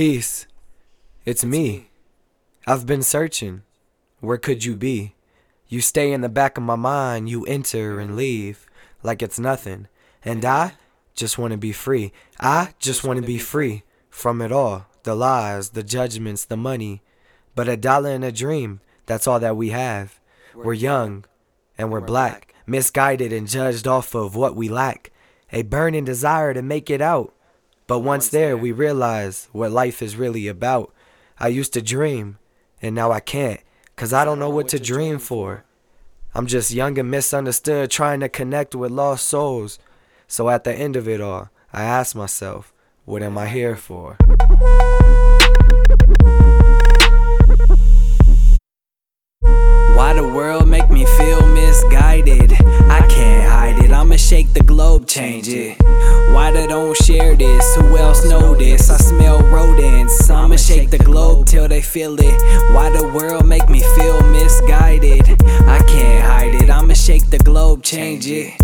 Peace. It's me. I've been searching. Where could you be? You stay in the back of my mind, you enter and leave like it's nothing. And I just want to be free. I just want to be free from it all the lies, the judgments, the money. But a dollar and a dream, that's all that we have. We're young and we're black, misguided and judged off of what we lack. A burning desire to make it out. But once there, we realize what life is really about. I used to dream, and now I can't, cause I don't know what to dream for. I'm just young and misunderstood, trying to connect with lost souls. So at the end of it all, I ask myself, what am I here for? Why the world make me feel misguided? I can't hide it, I'ma shake the globe, change it. Why they don't share this? Who else know this? I smell rodents, I'ma shake the globe till they feel it. Why the world make me feel misguided? I can't hide it, I'ma shake the globe, change it.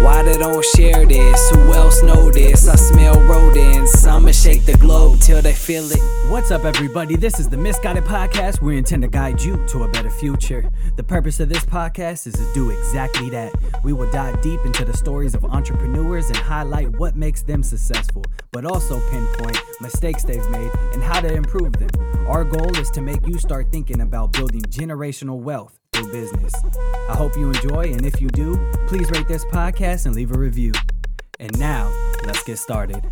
Why they don't share this? Who else know this? I smell rodents, I'ma shake the globe till they feel it. What's up, everybody? This is the Misguided Podcast. We intend to guide you to a better future. The purpose of this podcast is to do exactly that. We will dive deep into the stories of entrepreneurs and highlight what makes them successful, but also pinpoint mistakes they've made and how to improve them. Our goal is to make you start thinking about building generational wealth through business. I hope you enjoy, and if you do, please rate this podcast and leave a review. And now, let's get started.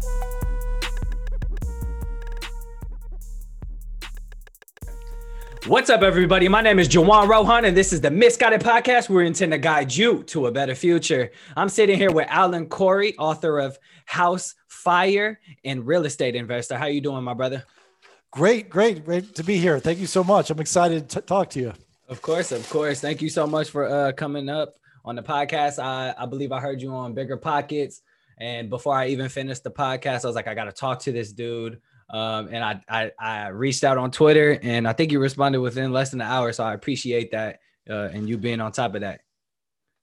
What's up, everybody? My name is Juwan Rohan, and this is the Misguided Podcast. We intend to guide you to a better future. I'm sitting here with Alan Corey, author of House Fire and real estate investor. How you doing, my brother? Great, great, great to be here. Thank you so much. I'm excited to talk to you. Of course, of course. Thank you so much for uh, coming up on the podcast. I, I believe I heard you on BiggerPockets. And before I even finished the podcast, I was like, I got to talk to this dude. Um, and I, I, I reached out on Twitter, and I think you responded within less than an hour. So I appreciate that, uh, and you being on top of that.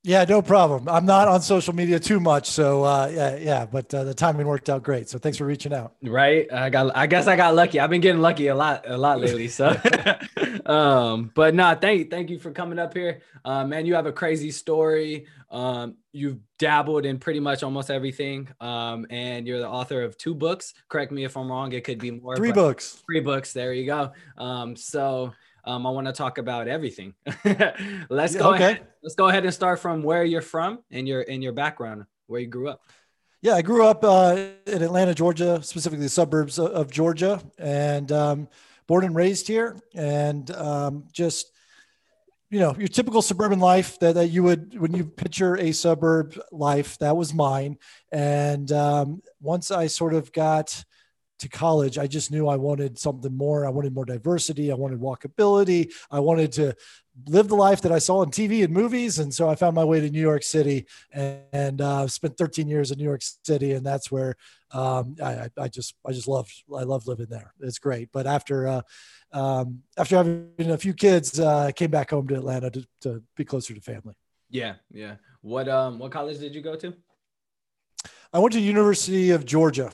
Yeah, no problem. I'm not on social media too much, so uh, yeah, yeah. But uh, the timing worked out great. So thanks for reaching out. Right, I got. I guess I got lucky. I've been getting lucky a lot, a lot lately. So, um, but no, nah, thank thank you for coming up here, uh, man. You have a crazy story. Um, you've dabbled in pretty much almost everything, um, and you're the author of two books. Correct me if I'm wrong. It could be more. Three books. Three books. There you go. Um, so um, I want to talk about everything. let's go okay. ahead. Let's go ahead and start from where you're from and your in your background, where you grew up. Yeah, I grew up uh, in Atlanta, Georgia, specifically the suburbs of, of Georgia, and um, born and raised here, and um, just you know your typical suburban life that, that you would when you picture a suburb life that was mine. And um, once i sort of got to college, I just knew I wanted something more. I wanted more diversity. I wanted walkability. I wanted to live the life that I saw on TV and movies. And so I found my way to New York City and, and uh, spent 13 years in New York City. And that's where um, I, I, just, I just love, I love living there. It's great. But after, uh, um, after having a few kids, uh, I came back home to Atlanta to, to be closer to family. Yeah. Yeah. What, um, what college did you go to? I went to University of Georgia.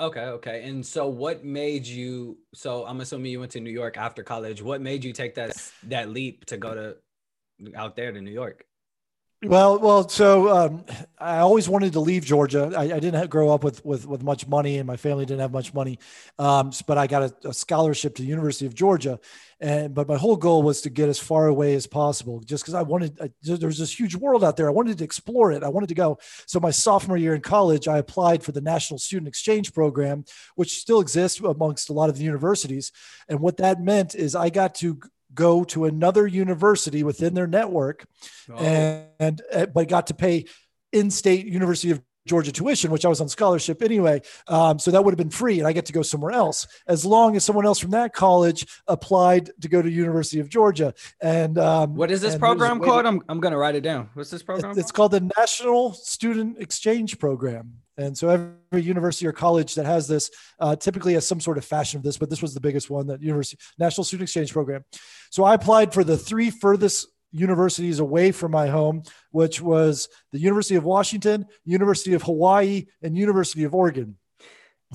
Okay, okay. And so what made you so I'm assuming you went to New York after college. What made you take that that leap to go to out there to New York? Well, well, so um, I always wanted to leave Georgia. I, I didn't have, grow up with, with with much money, and my family didn't have much money. Um, but I got a, a, scholarship to the University of Georgia, and but my whole goal was to get as far away as possible, just because I wanted. I, there was this huge world out there. I wanted to explore it. I wanted to go. So my sophomore year in college, I applied for the National Student Exchange Program, which still exists amongst a lot of the universities. And what that meant is I got to go to another university within their network oh. and, and uh, but got to pay in-state University of Georgia tuition, which I was on scholarship anyway. Um, so that would have been free, and I get to go somewhere else as long as someone else from that college applied to go to University of Georgia. And um, what is this program called? I'm, I'm going to write it down. What's this program? It's called the National Student Exchange Program. And so every university or college that has this uh, typically has some sort of fashion of this, but this was the biggest one, that University National Student Exchange Program. So I applied for the three furthest universities away from my home, which was the University of Washington, University of Hawaii, and University of Oregon.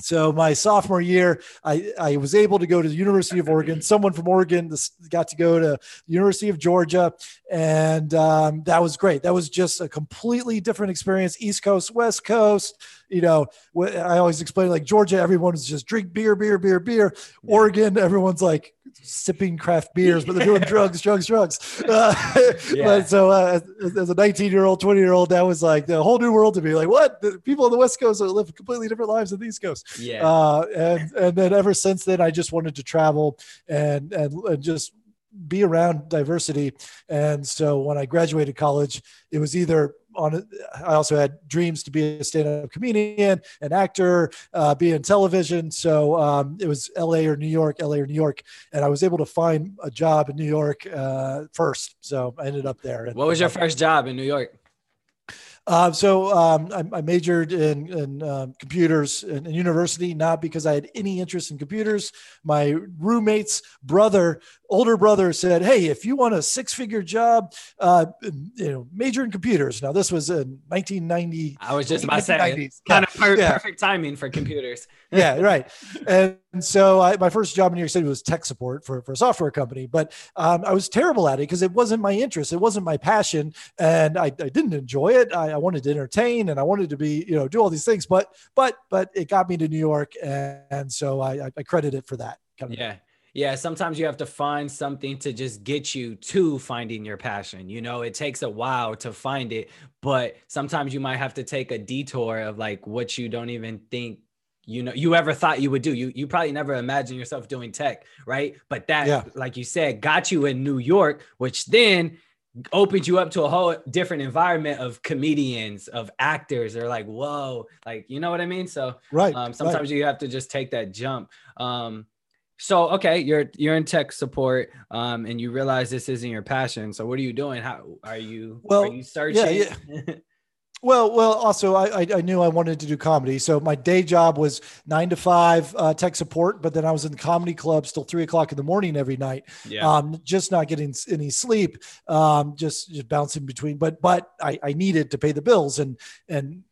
So my sophomore year, I, I was able to go to the University of Oregon. Someone from Oregon got to go to the University of Georgia, and um, that was great. That was just a completely different experience. East Coast, West Coast. You know, I always explain like Georgia, everyone's just drink beer, beer, beer, beer. Oregon, everyone's like sipping craft beers, but they're doing drugs, drugs, drugs. Uh, yeah. But so uh, as, as, a 19 year old, 20 year old, that was like the whole new world to me. Like, what? The people on the West Coast live completely different lives than the East Coast. Yeah. Uh, and and then ever since then, I just wanted to travel and and, and just be around diversity. And so when I graduated college, it was either on I also had dreams to be a stand-up comedian, an actor, uh, be in television. So um, it was L.A. or New York, L.A. or New York, and I was able to find a job in New York uh, first. So I ended up there. What was your first job in New York? Uh, so um, I, I, majored in, in um, computers in, in, university, not because I had any interest in computers. My roommate's brother, older brother, said, "Hey, if you want a six-figure job, uh, you know, major in computers." Now this was in 1990. I was just about to say, kind of per- yeah. perfect timing for computers. yeah, right. And so I, my first job in New York City was tech support for, for a software company, but um, I was terrible at it because it wasn't my interest. It wasn't my passion. And I, I didn't enjoy it. I, I, wanted to entertain and I wanted to be, you know, do all these things, but, but, but it got me to New York. And, and so I, I credit it for that. Kind of yeah. Thing. Yeah, sometimes you have to find something to just get you to finding your passion. You know, it takes a while to find it, but sometimes you might have to take a detour of like what you don't even think you know you ever thought you would do you you probably never imagined yourself doing tech right but that yeah. like you said got you in new york which then opened you up to a whole different environment of comedians of actors they're like whoa like you know what i mean so right um, sometimes right. you have to just take that jump um, so okay you're you're in tech support um, and you realize this isn't your passion so what are you doing how are you well are you searching yeah, yeah. Well, well. Also, I, I knew I wanted to do comedy, so my day job was nine to five uh, tech support. But then I was in the comedy club till three o'clock in the morning every night. Yeah. Um, just not getting any sleep. Um, just just bouncing between. But but I, I needed to pay the bills, and and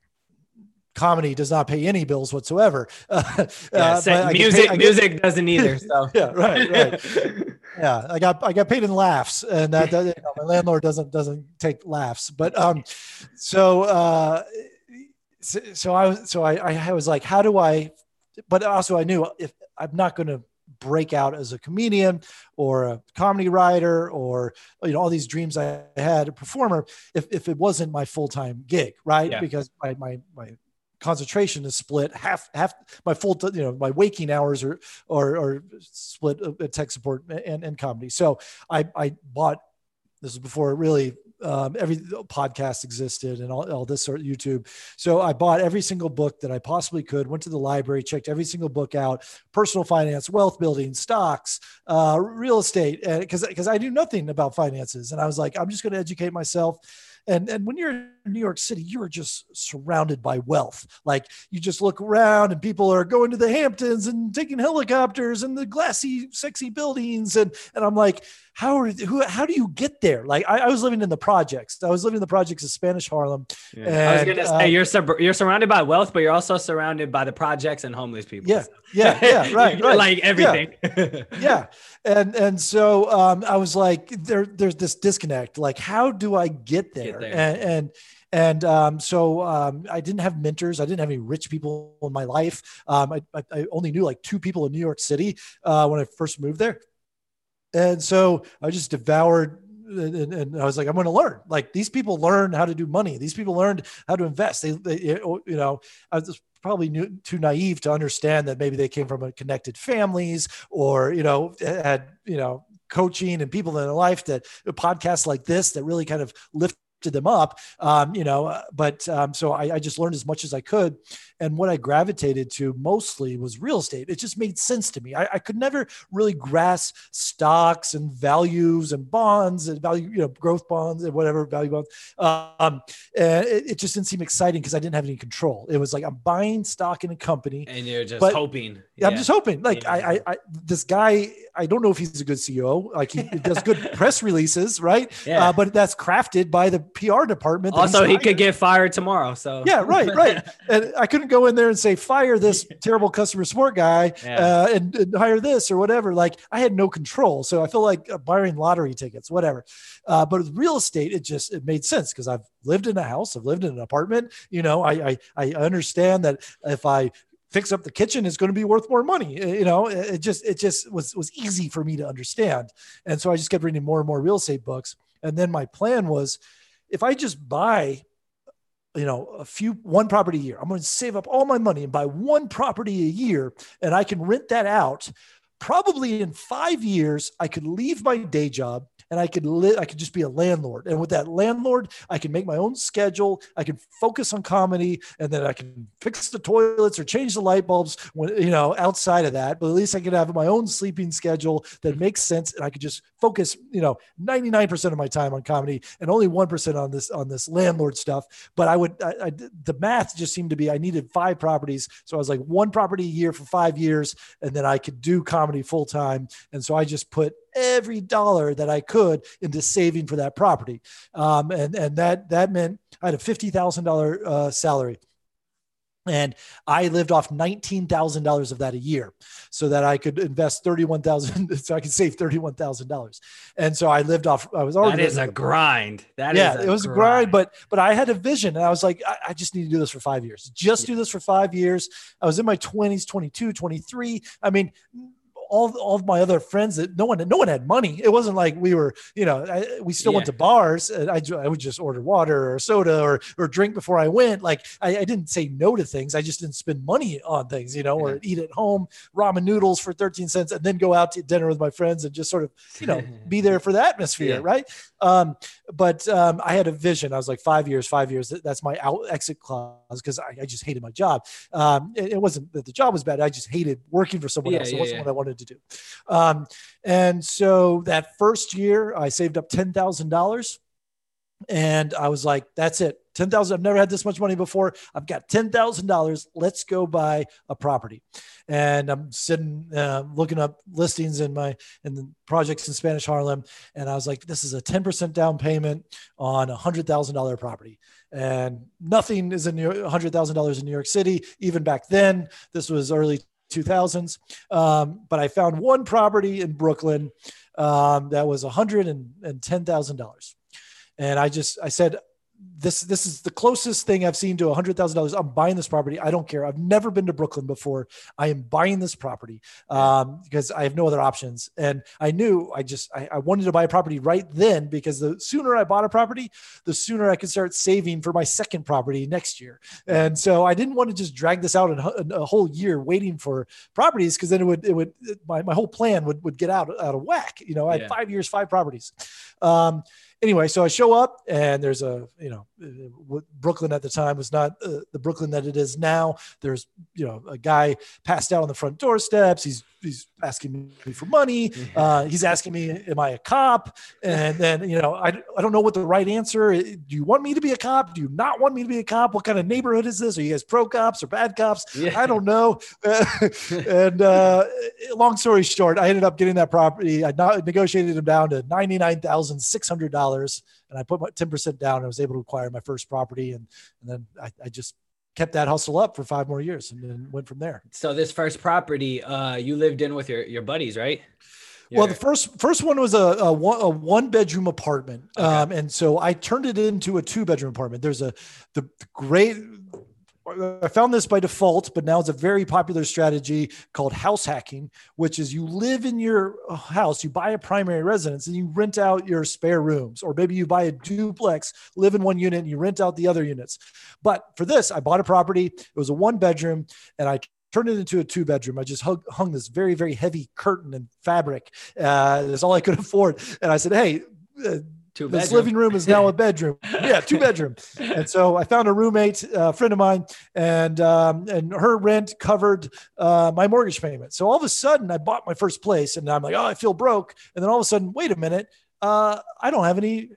comedy does not pay any bills whatsoever. Uh, yeah, uh, music pay, music get, doesn't either. So yeah, right, right. yeah, I got I got paid in laughs, and that, that you know, my landlord doesn't doesn't take laughs. But um, so uh, so, so I was so I I was like, how do I? But also I knew if I'm not going to break out as a comedian or a comedy writer or you know all these dreams I had a performer if, if it wasn't my full-time gig right yeah. because my, my my concentration is split half half my full you know my waking hours are are, are split at tech support and, and comedy so i i bought this was before really um, every podcast existed and all, all this sort of YouTube. So I bought every single book that I possibly could, went to the library, checked every single book out, personal finance, wealth building, stocks, uh, real estate, because because I knew nothing about finances. And I was like, I'm just going to educate myself and and when you're in New York City, you are just surrounded by wealth. Like you just look around and people are going to the Hamptons and taking helicopters and the glassy, sexy buildings. And and I'm like, how are who how do you get there? Like I, I was living in the projects. I was living in the projects of Spanish Harlem. Yeah. And, I was gonna say uh, you're sub- you're surrounded by wealth, but you're also surrounded by the projects and homeless people. Yeah, yeah, yeah, right, right. like everything. Yeah. yeah. And and so um, I was like, there there's this disconnect. Like, how do I get there? There. And and and um, so um, I didn't have mentors. I didn't have any rich people in my life. Um, I, I, only knew like two people in New York City uh, when I first moved there. And so I just devoured and, and, I was like, I'm going to learn. Like these people learned how to do money. These people learned how to invest. They, they you know, I was probably new, too naive to understand that maybe they came from a connected families or you know had you know coaching and people in their life that podcasts like this that really kind of lift them up um, you know uh, but um, so I, I, just learned as much as i could. And what i gravitated to mostly was real estate. It just made sense to me. I, I could never really grasp stocks and values and bonds and value you know growth bonds and whatever value bonds. Um, and it, it just didn't seem exciting because i didn't have any control. It was like i'm buying stock in a company and you're just hoping. Yeah. i'm just hoping. Like yeah. I, I, I this guy I don't know if he's a good CEO. Like he does good press releases, right? Yeah. Uh, but that's crafted by the PR department. Also, he could get fired tomorrow. So Yeah, right, right. And I couldn't go in there and say fire this terrible customer support guy Yeah. uh, and, and hire this or whatever. Like I had no control, so I feel like uh, buying lottery tickets, whatever. Uh, but with real estate, it just it made sense because I've lived in a house, I've lived in an apartment. You know, I I, I understand that if I fix up the kitchen is going to be worth more money Uh, you know it it just it just was was easy for me to understand. And so i just kept reading more and more real estate books. And then my plan was if i just buy you know a few one property a year i'm going to save up all my money and buy one property a year and i can rent that out. Probably in five years i could leave my day job and i could live i could just be a landlord. And with that landlord i can make my own schedule. I can focus on comedy and then i can fix the toilets or change the light bulbs when you know outside of that. But at least i could have my own sleeping schedule that makes sense and i could just focus you know 99% of my time on comedy and only 1% on this on this landlord stuff. But i would I, I the math just seemed to be i needed five properties. So i was like one property a year for five years and then i could do comedy full time. And so i just put every dollar that i could into saving for that property um, and and that that meant i had a $50000 uh, salary and I lived off nineteen thousand dollars of that a year, so that I could invest thirty one thousand, so I could save thirty one thousand dollars. And so I lived off. I was already that is a grind. That is yeah, it was a grind, but but I had a vision, and I was like, I, I just need to do this for five years. Just do this for five years. I was in my twenties, 22, 23. I mean. All, all of my other friends that no one no one had money. It wasn't like we were, you know, I, we still went to bars and I, I would just order water or soda or or drink before I went. Like I, I didn't say no to things. I just didn't spend money on things, you know, or eat at home ramen noodles for 13 cents and then go out to dinner with my friends and just sort of, you know, be there for the atmosphere, Yeah. right? Um, but um, I had a vision. I was like five years, five years. That's my out exit clause because I, I just hated my job. Um, it, it wasn't that the job was bad. I just hated working for someone Yeah, else. It yeah, wasn't yeah. what I wanted to do. Um, and so that first year, I saved up ten thousand dollars, and I was like, "That's it, ten thousand. I've never had this much money before. I've got ten thousand dollars. Let's go buy a property." And I'm sitting uh, looking up listings in my in the projects in Spanish Harlem, and I was like, "This is a ten percent down payment on a hundred thousand dollar property." And nothing is in New hundred thousand dollars in New York City. Even back then, this was early 2000s. Um, but I found one property in Brooklyn um, that was $110,000. And I just, I said, this, this is the closest thing I've seen to a $100,000. I'm buying this property. I don't care. I've never been to Brooklyn before. I am buying this property um, because I have no other options. And I knew I just, I, I wanted to buy a property right then because the sooner I bought a property, the sooner I could start saving for my second property next year. And so I didn't want to just drag this out in a, a whole year waiting for properties because then it would, it would, my, my whole plan would, would get out, out of whack. You know, I had Yeah. five years, five properties. Um, anyway, so I show up and there's a, you know, Brooklyn at the time was not uh, the Brooklyn that it is now. There's, you know, a guy passed out on the front doorsteps. He's, he's asking me for money. Uh, he's asking me, am I a cop? And then, you know, I, I don't know what the right answer. Do you want me to be a cop? Do you not want me to be a cop? What kind of neighborhood is this? Are you guys pro cops or bad cops? Yeah. I don't know. and uh, long story short, I ended up getting that property. I not, negotiated him down to $99,600 and I put my 10% down. And I was able to acquire my first property. And, and then I, I just kept that hustle up for five more years and then went from there. So this first property, uh, you lived in with your your buddies, right? Well, the first first one was a, a one a one bedroom apartment, Okay. um, and so I turned it into a two bedroom apartment. There's a the, the great. I found this by default, but now it's a very popular strategy called house hacking, which is you live in your house, you buy a primary residence, and you rent out your spare rooms, or maybe you buy a duplex, live in one unit, and you rent out the other units. But for this, I bought a property. It was a one bedroom, and I turned it into a two bedroom. I just hung, hung this very, very heavy curtain and fabric. Uh, that's all I could afford. And I said, Hey, uh, two this bedroom. living room is now a bedroom. yeah, two bedroom. And so I found a roommate, a friend of mine, and um, and her rent covered uh, my mortgage payment. So all of a sudden, I bought my first place, and I'm like, oh, I feel broke. And then all of a sudden, wait a minute, uh, I don't have any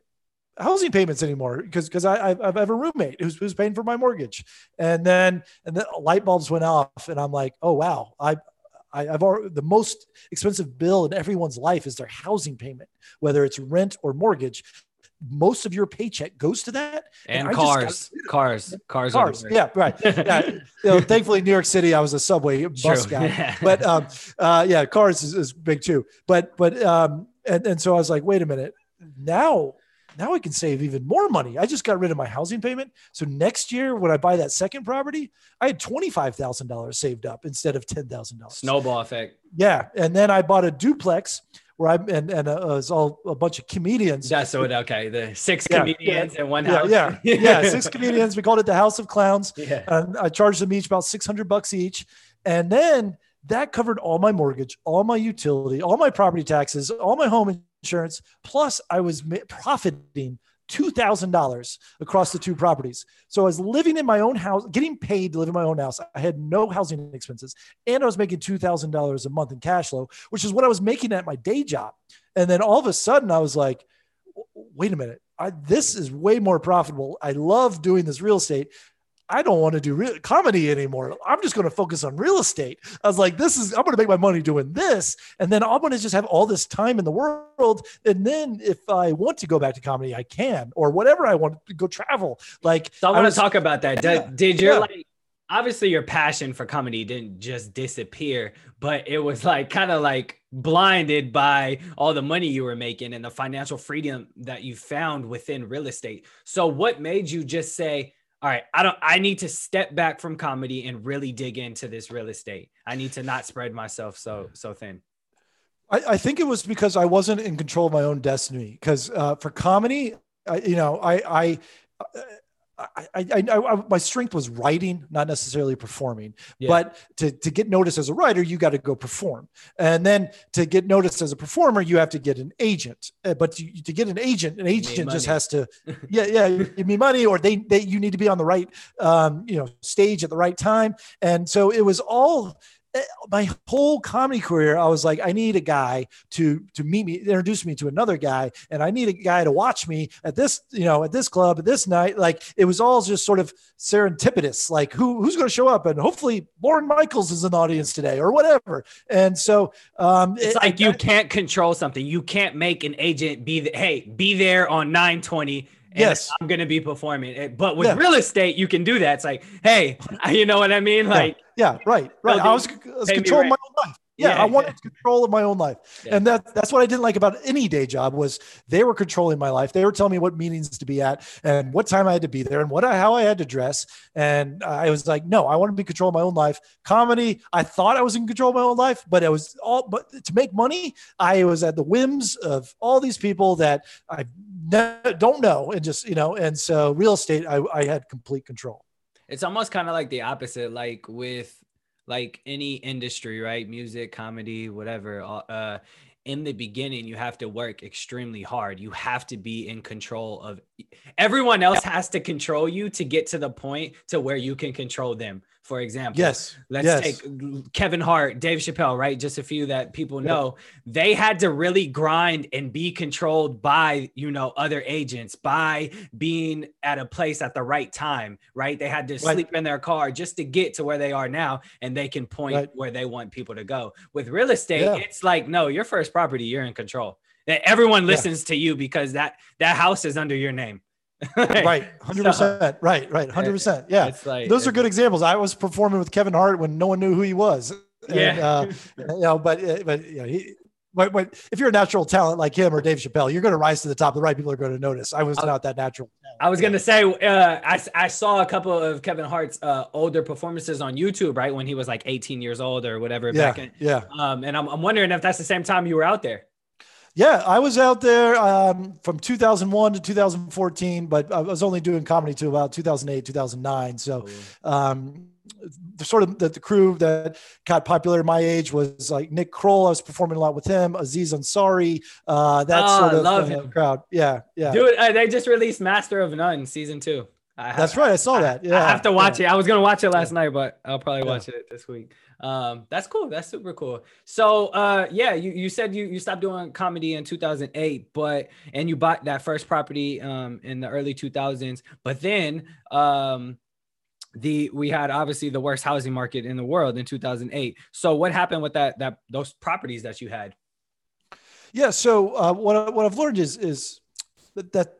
housing payments anymore because because I I've, I've have a roommate who's who's paying for my mortgage. And then and then light bulbs went off, and I'm like, oh wow, I I, I've already, the most expensive bill in everyone's life is their housing payment, whether it's rent or mortgage. Most of your paycheck goes to that, and, just cars, cars, cars, cars. Yeah, right. Yeah, you know, thankfully, New York City, I was a subway bus True. guy, but um, uh, yeah, cars is, is big too. But but um, and and so I was like, wait a minute, now now I can save even more money. I just got rid of my housing payment, so next year when I buy that second property, I had twenty five thousand dollars saved up instead of ten thousand dollars. snowball effect. Yeah, and then I bought a duplex where I and and uh, it was all a bunch of comedians. That's what. Okay, the six Yeah, comedians and one yeah, house. yeah, yeah, six comedians. We called it the House of Clowns. yeah. and I charged them each about 600 bucks each. And then that covered all my mortgage, all my utility, all my property taxes, all my home insurance. Plus, I was profiting $2,000 across the two properties. So I was living in my own house, getting paid to live in my own house. I had no housing expenses and I was making $2,000 a month in cash flow, which is what I was making at my day job. And then all of a sudden I was like, wait a minute. I, this is way more profitable. I love doing this real estate. I don't want to do real comedy anymore. I'm just going to focus on real estate. I was like, this is, I'm going to make my money doing this. And then I'm going to just have all this time in the world. And then if I want to go back to comedy, I can, or whatever I want to go travel. Like, So I want was- to talk about that. Did, Yeah, did your yeah. like obviously your passion for comedy didn't just disappear, but it was like kind of like blinded by all the money you were making and the financial freedom that you found within real estate. So what made you just say, all right, I don't I need to step back from comedy and really dig into this real estate. I need to not spread myself so so thin. I, I think it was because I wasn't in control of my own destiny. Because uh, for comedy, I, you know, I, I, I, I, I, my strength was writing, not necessarily performing. Yeah. But to, to get noticed as a writer, you got to go perform, and then to get noticed as a performer, you have to get an agent. Uh, but to, to get an agent, an agent just has to, yeah, yeah, give me money, or they, they, you need to be on the right, um, you know, stage at the right time. And so it was all my whole comedy career, I was like, I need a guy to to meet me, introduce me to another guy, and I need a guy to watch me at this, you know, at this club at this night. Like it was all just sort of serendipitous. Like who who's going to show up, and hopefully Lorne Michaels is in the audience today, or whatever. And so um, It's it- like you I- can't control something. You can't make an agent be the, hey, be there on 920. And Yes. I'm gonna be performing. Eh, But with Yeah. real estate, you can do that. It's like, hey, you know what I mean? Like, Yeah, right, right. I was, I was controlling my own life. Yeah, Yeah. I wanted control of my own life, Yeah. and that that's what I didn't like about any day job was they were controlling my life. They were telling me what meetings to be at and what time I had to be there and what I, how I had to dress. And I was like, no, I want to be control of my own life. Comedy, I thought I was in control of my own life, but it was all. But to make money, I was at the whims of all these people that I don't know, and just you know. And so real estate, I, I had complete control. it's almost kind of like the opposite like with like any industry right? Music comedy whatever uh, in the beginning you have to work extremely hard. You have to be in control of everyone else has to control you to get to the point to where you can control them for example Yes, Let's yes. take Kevin Hart, Dave Chappelle, right? Just a few that people know. They had to really grind and be controlled by, you know, other agents, by being at a place at the right time, right? They had to Right. sleep in their car just to get to where they are now and they can point Right. where they want people to go. With real estate, Yeah. it's like, no, your first property, you're in control. That everyone Yeah. listens to you because that that house is under your name. Right 100% right right 100% yeah It's like those are good examples i was performing with kevin hart when no one knew who he was and, Yeah. uh, you know but uh, but you know he but, but if you're a natural talent like him or Dave Chappelle, you're going to rise to the top. The right people are going to notice. I was not that natural. I was gonna say, uh, I I saw a couple of Kevin Hart's uh, older performances on YouTube, right when he was like 18 years old or whatever. Yeah, Back in, yeah, um, and I'm, I'm wondering if that's the same time you were out there. Yeah. I was out there um, from 2001 to 2014, but I was only doing comedy to about 2008, 2009. So um, the sort of the, the crew that got popular at my age was like Nick Kroll. I was performing a lot with him, Aziz Ansari, uh, that Oh, sort of uh, crowd. Yeah, yeah. Dude, uh, they just released Master of None season two. I have, That's right. I saw that. Yeah, I have to watch yeah. it. I was gonna watch it last night, but I'll probably Yeah. watch it this week. Um, that's cool. That's super cool. So, uh, yeah, you, you said you, you stopped doing comedy in 2008, but and you bought that first property um in the early 2000s, but then um the we had obviously the worst housing market in the world in 2008. So what happened with that that those properties that you had? Yeah. So uh, what what I've learned is is that, that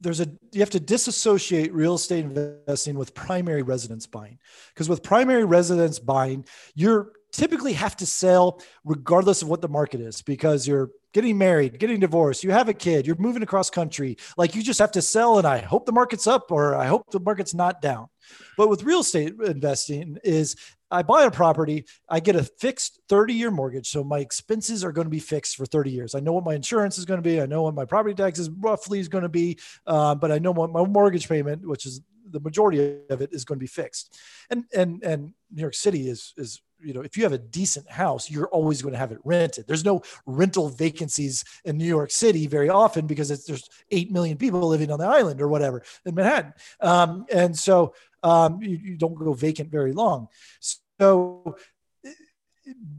there's a you have to disassociate real estate investing with primary residence buying. Because with primary residence buying you're typically have to sell regardless of what the market is because you're getting married, getting divorced, you have a kid, you're moving across country. Like you just have to sell, and I hope the market's up or I hope the market's not down. But with real estate investing, is I buy a property, I get a fixed 30 year mortgage. So my expenses are going to be fixed for 30 years. I know what my insurance is going to be. I know what my property taxes roughly is going to be. Uh, but I know what my mortgage payment, which is the majority of it, is going to be fixed. And, and, and New York City is, is you know, if you have a decent house, you're always going to have it rented. There's no rental vacancies in New York City very often because there's 8 million people living on the island or whatever in Manhattan. Um, and so um, you, you, don't go vacant very long. So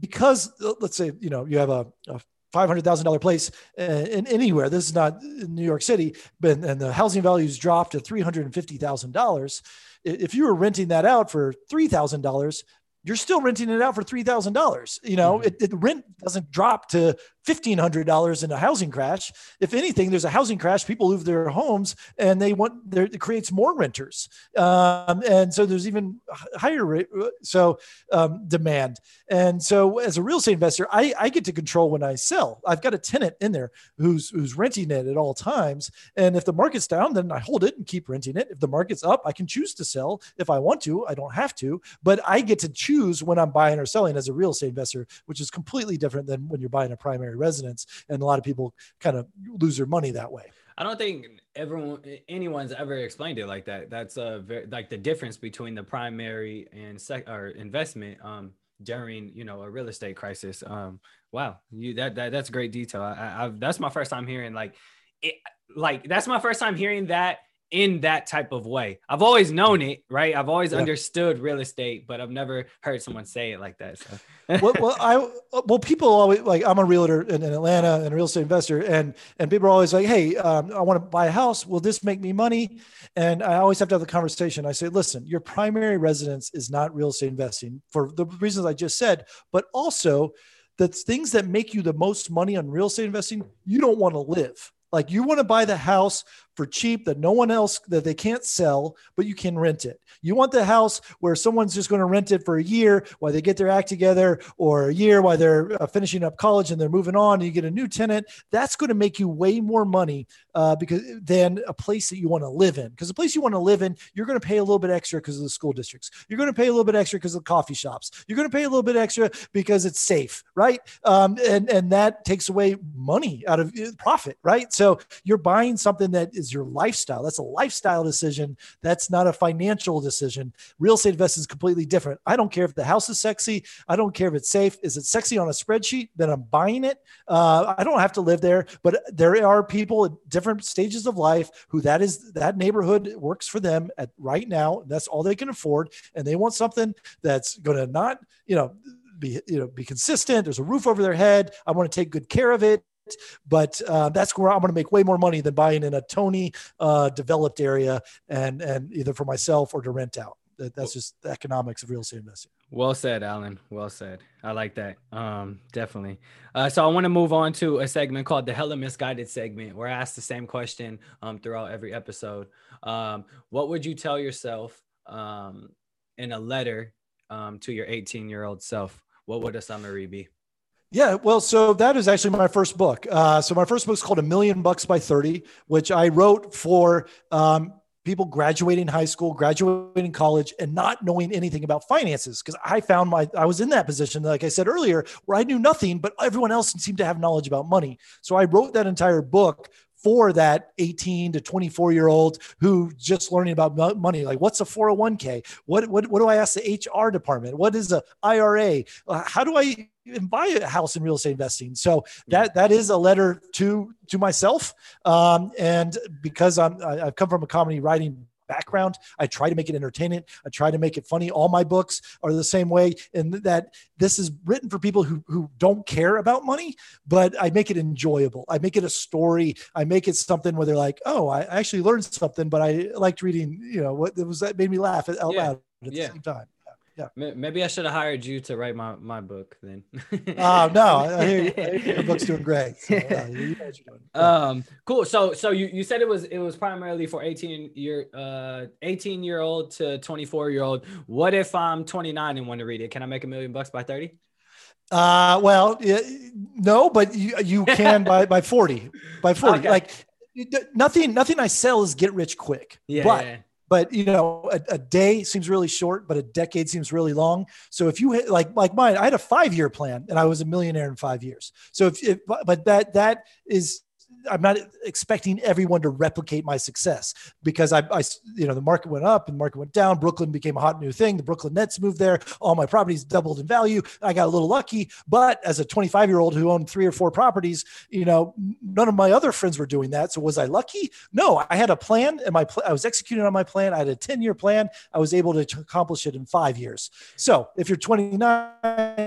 because let's say, you know, you have a, a $500,000 place uh, in anywhere. This is not in New York City, but and the housing values dropped to $350,000. If you were renting that out for $3,000, you're still renting it out for three thousand dollars. You know, mm-hmm. it, it, rent doesn't drop to fifteen hundred dollars in a housing crash. If anything, there's a housing crash. People lose their homes, and they want there it creates more renters, um, and so there's even higher rate, so um, demand. And so, as a real estate investor, I, I get to control when I sell. I've got a tenant in there who's who's renting it at all times, and if the market's down, then I hold it and keep renting it. If the market's up, I can choose to sell if I want to. I don't have to, but I get to choose when I'm buying or selling as a real estate investor, which is completely different than when you're buying a primary residence. And a lot of people kind of lose their money that way. I don't think everyone anyone's ever explained it like that. That's a very like the difference between the primary and sec or investment um during you know a real estate crisis. Um wow, you that, that that's great detail. I, I that's my first time hearing like it like that's my first time hearing that in that type of way. I've always known it, right? I've always yeah. understood real estate, but I've never heard someone say it like that. So. well, well, I well, people always like I'm a realtor in, in, Atlanta and a real estate investor, and and people are always like, "Hey, um, I want to buy a house. Will this make me money?" And I always have to have the conversation. I say, "Listen, your primary residence is not real estate investing for the reasons I just said, but also." The things that make you the most money on real estate investing, you don't want to live. Like you want to buy the house for cheap that no one else that they can't sell, but you can rent it. You want the house where someone's just going to rent it for a year while they get their act together, or a year while they're uh, finishing up college and they're moving on. And you get a new tenant. That's going to make you way more money uh, because than a place that you want to live in. Because the place you want to live in, you're going to pay a little bit extra because of the school districts. You're going to pay a little bit extra because of the coffee shops. You're going to pay a little bit extra because it's safe, right? Um, and and that takes away money out of uh, profit, right? So you're buying something that is your lifestyle. That's a lifestyle decision. That's not a financial decision. Real estate investing is completely different. I don't care if the house is sexy. I don't care if it's safe. Is it sexy on a spreadsheet? Then I'm buying it. Uh, I don't have to live there, but there are people at different stages of life who that is that neighborhood works for them at right now. That's all they can afford, and they want something that's going to not, you know be you know be consistent there's a roof over their head i want to take good care of it but uh, that's where I'm going to make way more money than buying in a Tony uh, developed area and and either for myself or to rent out. That's just the economics of real estate investing. Well said, Alan. Well said. I like that. Um, definitely. Uh, so I want to move on to a segment called the Hella Misguided segment, where I ask the same question um, throughout every episode. Um, what would you tell yourself um, in a letter um, to your 18 year old self? What would a summary be? Yeah, well, so that is actually my first book. Uh, so my first book is called A Million Bucks by 30, which I wrote for um, people graduating high school, graduating college, and not knowing anything about finances. Because I found my, I was in that position, like I said earlier, where I knew nothing, but everyone else seemed to have knowledge about money. So I wrote that entire book for that 18 to 24 year old who just learning about money like what's a 401k what, what, what do i ask the hr department? What is a ira uh, how do i buy a house in real estate investing? So that that is a letter to to myself um, and because i'm i've come from a comedy writing background. I try to make it entertaining. I try to make it funny. All my books are the same way, and that this is written for people who who don't care about money, but I make it enjoyable. I make it a story. I make it something where they're like, oh, I actually learned something, but I liked reading. You know, what it was that made me laugh out Yeah. loud at Yeah. the same time. May- Maybe I should have hired you to write my, my book then. Oh no, I hear, you, I hear your book's doing great. So, uh, you know doing. Um, cool. So, so you, you said it was it was primarily for eighteen year uh eighteen year old to twenty four year old. What if I'm twenty nine and want to read it? Can I make a million bucks by thirty? Uh, well, yeah, no, but you you can by by forty, by forty. Okay. Like nothing, nothing I sell is get rich quick. Yeah. but yeah. But you know, a, a day seems really short, but a decade seems really long. So if you hit like like mine, I had a five year plan, and I was a millionaire in five years. So if, if but that that is. I'm not expecting everyone to replicate my success because I, I, you know, the market went up and the market went down. Brooklyn became a hot new thing. The Brooklyn Nets moved there. All my properties doubled in value. I got a little lucky, but as a 25 year old who owned three or four properties, you know, none of my other friends were doing that. So was I lucky? No, I had a plan and my, pl- I was executing on my plan. I had a 10 year plan. I was able to accomplish it in five years. So if you're 29,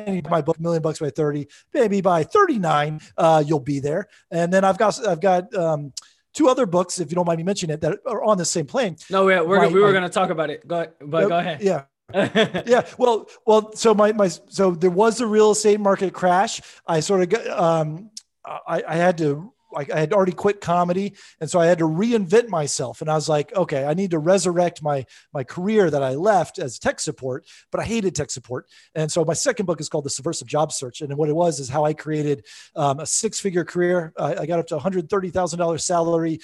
you buy my book, Million Bucks by 30, maybe by 39, uh, you'll be there. And then I've got, I've got, um, two other books, if you don't mind me mentioning it, that are on the same plane. No, we're, we're My- we were gonna talk about it. Go but go ahead. Yeah. yeah. Well, well, so my, my, so there was a real estate market crash. I sort of got, um, I, I had to, like, I had already quit comedy. And so I had to reinvent myself. And I was like, okay, I need to resurrect my, my career that I left as tech support, but I hated tech support. And so my second book is called The Subversive Job Search. And what it was is how I created um, a six figure career. I I got up to $130,000 salary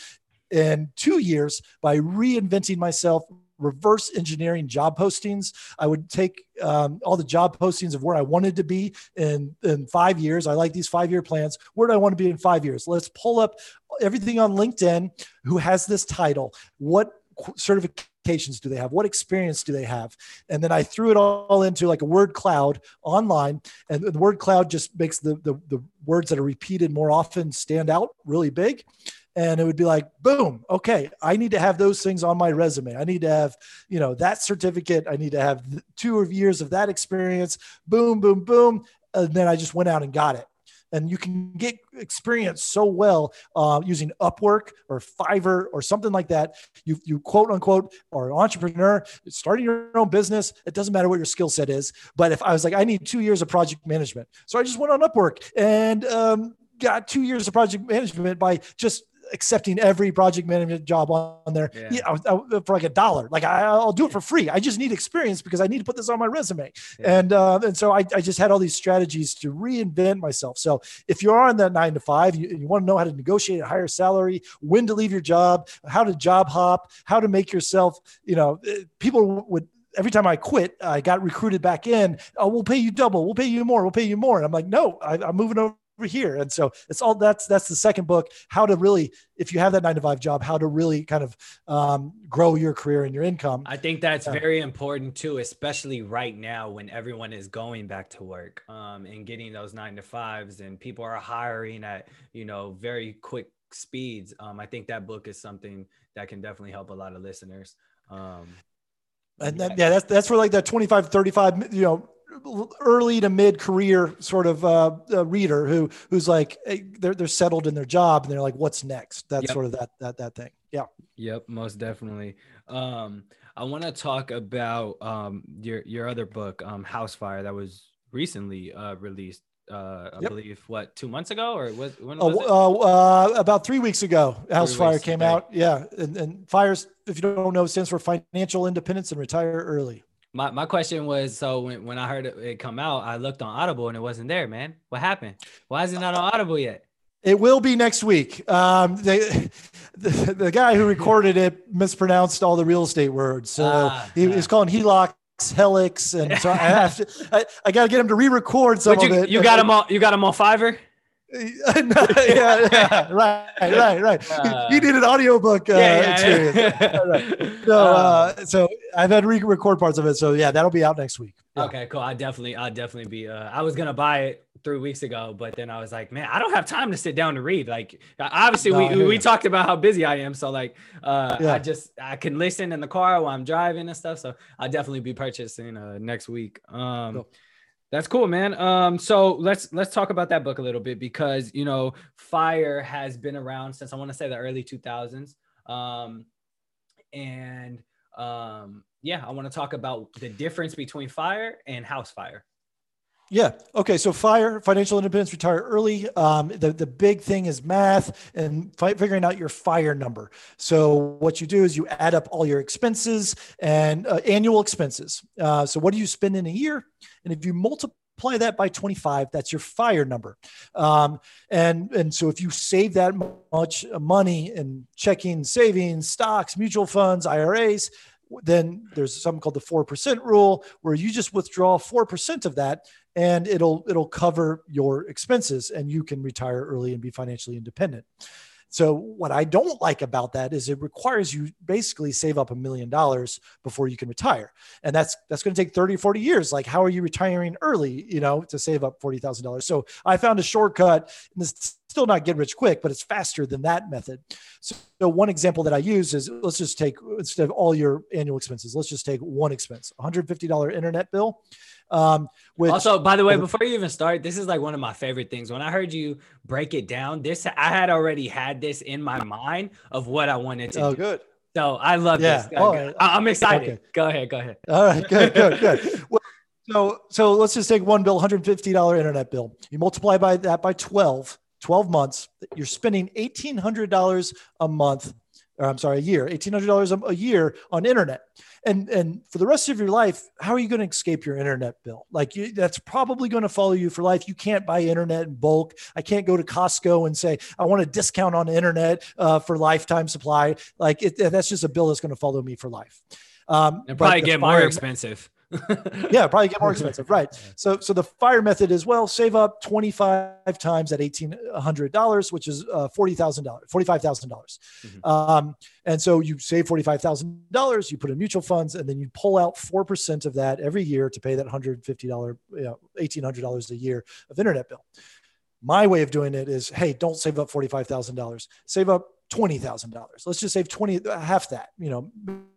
in two years by reinventing myself reverse engineering job postings. I would take um, all the job postings of where i wanted to be in in five years. I like these five year plans. Where do i want to be in five years? Let's pull up everything on linkedin who has this title. What certifications do they have? What experience do they have? And then i threw it all into like a word cloud online and the word cloud just makes the, the, the words that are repeated more often stand out really big and it would be like boom okay i need to have those things on my resume. I need to have you know that certificate. I need to have two years of that experience. Boom boom boom. And then i just went out and got it. And you can get experience so well uh, using upwork or fiverr or something like that. You, you quote unquote are an entrepreneur starting your own business. It doesn't matter what your skill set is. But if i was like i need two years of project management. So i just went on upwork and um, got two years of project management by just accepting every project management job on there Yeah. yeah. I- I- for like a dollar. Like I, I'll do it for free. I just need experience because I need to put this on my resume. Yeah. And uh, and so I, I just had all these strategies to reinvent myself. So if you're on that nine to five, you, you want to know how to negotiate a higher salary, when to leave your job, how to job hop, how to make yourself, you know, eh, people would every time I quit, I got recruited back in. Oh, we'll pay you double. We'll pay you more. We'll pay you more. And I'm like, no, I, I'm moving over here. And so it's all that's that's the second book. How to really, if you have that nine to five job, how to really kind of um, grow your career and your income. I think that's Yeah. very important too, especially right now when everyone is going back to work um, and getting those nine to fives and people are hiring at, you know, very quick speeds. Um, I think that book is something that can definitely help a lot of listeners. Um, And that, yeah, that's that's where like that 25, 35, you know, early to mid career sort of uh, uh, reader who who's like eh, they're they're settled in their job and they're like, what's next? That's Yep. sort of that that that thing. Yeah. Yep, most definitely. Um, I want to talk about um, your your other book, um, House Fire, that was recently uh, released. Uh, I Yep. believe what two months ago or was, when Oh, was it? uh, uh, about three weeks ago, House Three Fire came okay. out. Yeah, and, and fires, if you don't know, stands for financial independence and retire early. My my question was so when, when I heard it, it come out, I looked on Audible and it wasn't there, man. What happened? Why is it not on Audible yet? It will be next week. Um, they, the, the guy who recorded it mispronounced all the real estate words, so Ah, he was calling HELOC Helix, and so I have to. I, I got to get him to re-record some you, of it. you got him all. You got him on Fiverr. yeah, yeah, right, right, right. Uh, you need an audiobook uh, experience. yeah. So, Um, uh, so I've had to re-record parts of it. So yeah, that'll be out next week. Yeah. Okay, cool. I definitely, I definitely be. Uh, I was gonna buy it three weeks ago, but then I was like, man, I don't have time to sit down to read. Like, obviously, No, we we talked about how busy I am, so like, uh, Yeah. I just I can listen in the car while I'm driving and stuff. So I'll definitely be purchasing uh, next week. Um, Cool. That's cool, man. Um, so let's let's talk about that book a little bit because you know, fire has been around since I want to say the early 2000s. Um, and um, yeah, I want to talk about the difference between fire and house fire. Yeah. Okay. So fire, financial independence, retire early. Um, the, the big thing is math and fi- figuring out your fire number. So what you do is you add up all your expenses and uh, annual expenses. Uh, so what do you spend in a year? And if you multiply that by 25, that's your fire number. Um, and, and so if you save that much money in checking, savings, stocks, mutual funds, IRAs, then there's something called the 4% rule where you just withdraw 4% of that and it'll it'll cover your expenses and you can retire early and be financially independent. So what i don't like about that is it requires you basically save up a million dollars before you can retire. And that's that's going to take 30 40 years. Like how are you retiring early you know to save up $40000 so i found a shortcut and it's still not get rich quick but it's faster than that method so, so one example that i use is let's just take instead of all your annual expenses let's just take one expense $150 internet bill um, which also, by the way, before you even start, this is like one of my favorite things. When I heard you break it down, this I had already had this in my mind of what I wanted to oh do. good So I love Yeah. this. Oh, I- I'm excited. okay. Go ahead. Go ahead. All right, good, good, good. Well, so so let's just take one bill, $150 internet bill. You multiply by that by 12, 12 months, you're spending $1,800 a month, or I'm sorry, a year, $1,800 a- year on internet. And and for the rest of your life, how are you going to escape your internet bill? Like you, that's probably going to follow you for life. You can't buy internet in bulk. I can't go to Costco and say I want a discount on internet uh, for lifetime supply. Like it, that's just a bill that's going to follow me for life. Um, And probably get more expensive. yeah, probably get more expensive. Right. So, so the fire method is well, save up 25 times at $1,800, which is uh, $40,000, $45,000. Mhm. Um, and so you save $45,000, you put in mutual funds, and then you pull out 4% of that every year to pay that $150, you know, $1,800 a year of internet bill. My way of doing it is, hey, don't save up $45,000. Save up $20,000. Let's just save 20, half that, you know,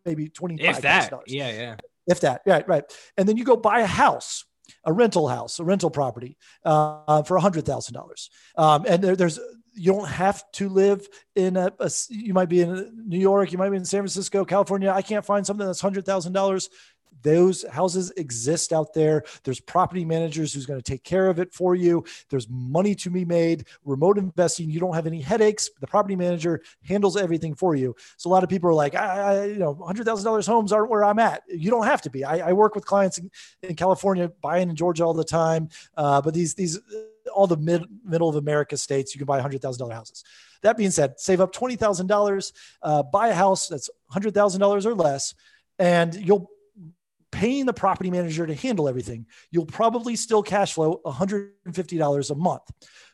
maybe $25,000 if that. Yeah. Yeah. If that right right and then you go buy a house a rental house a rental property uh, for a hundred thousand dollars um, and there, there's you don't have to live in a. you might be in new york you might be in san francisco california i can't find something that's hundred thousand dollars those houses exist out there there's property managers who's going to take care of it for you there's money to be made remote investing you don't have any headaches the property manager handles everything for you so a lot of people are like, I, I you know, hundred thousand dollars homes aren't where I'm at. You don't have to be. I, I work with clients in, in California, buying in Georgia all the time. Uh, but these these all the mid middle of America states, you can buy hundred thousand dollar houses. That being said, save up twenty thousand uh, dollars, buy a house that's hundred thousand dollars or less, and you'll paying the property manager to handle everything, you'll probably still cash flow $150 a month.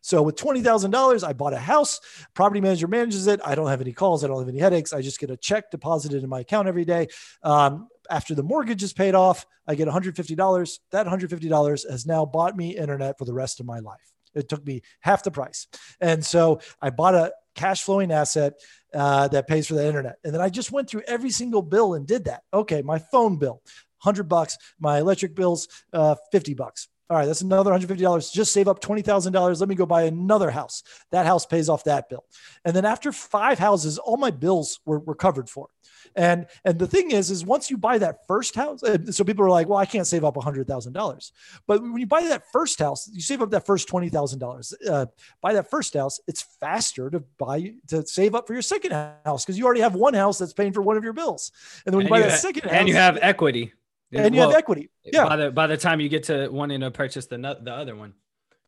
So with $20,000, I bought a house, property manager manages it. I don't have any calls. I don't have any headaches. I just get a check deposited in my account every day. Um, after the mortgage is paid off, I get $150. That $150 has now bought me internet for the rest of my life. It took me half the price. And so I bought a cash flowing asset uh, that pays for the internet. And then I just went through every single bill and did that. Okay, my phone bill, 100 bucks. My electric bills, uh, 50 bucks. All right, that's another $150. Just save up $20,000. Let me go buy another house. That house pays off that bill. And then after five houses, all my bills were, were covered for. And and the thing is, is once you buy that first house, so people are like, well, I can't save up $100,000. But when you buy that first house, you save up that first $20,000. Uh, buy that first house, it's faster to buy, to save up for your second house because you already have one house that's paying for one of your bills. And then when And you buy you that ha- second house, and you have equity. And you Well, have equity. Yeah. By the by the time you get to wanting to purchase the the other one.